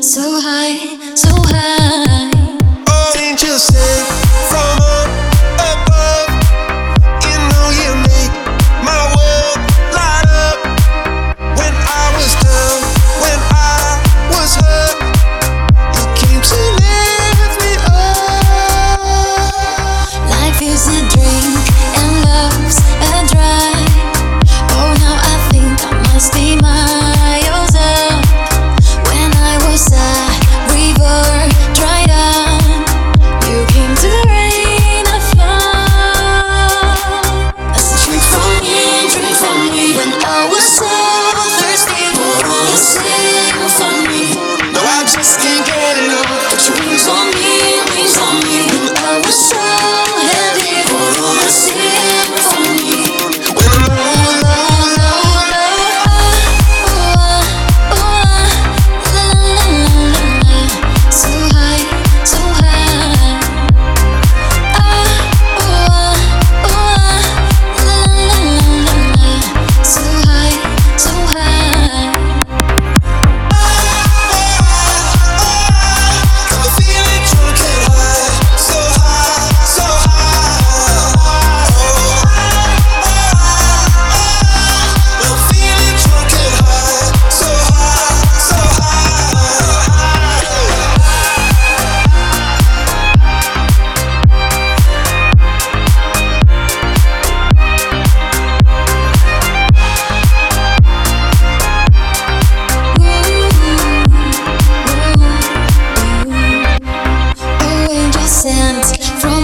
So high, so high.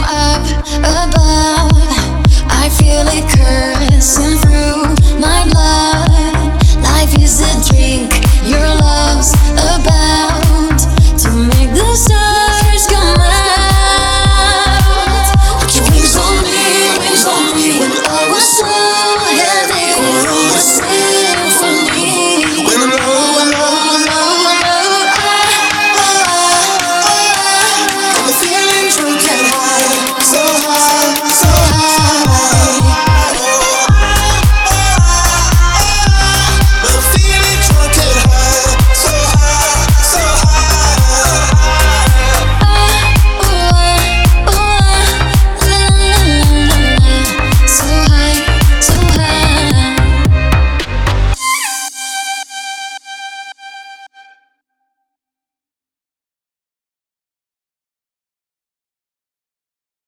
up above. I feel it coursing through.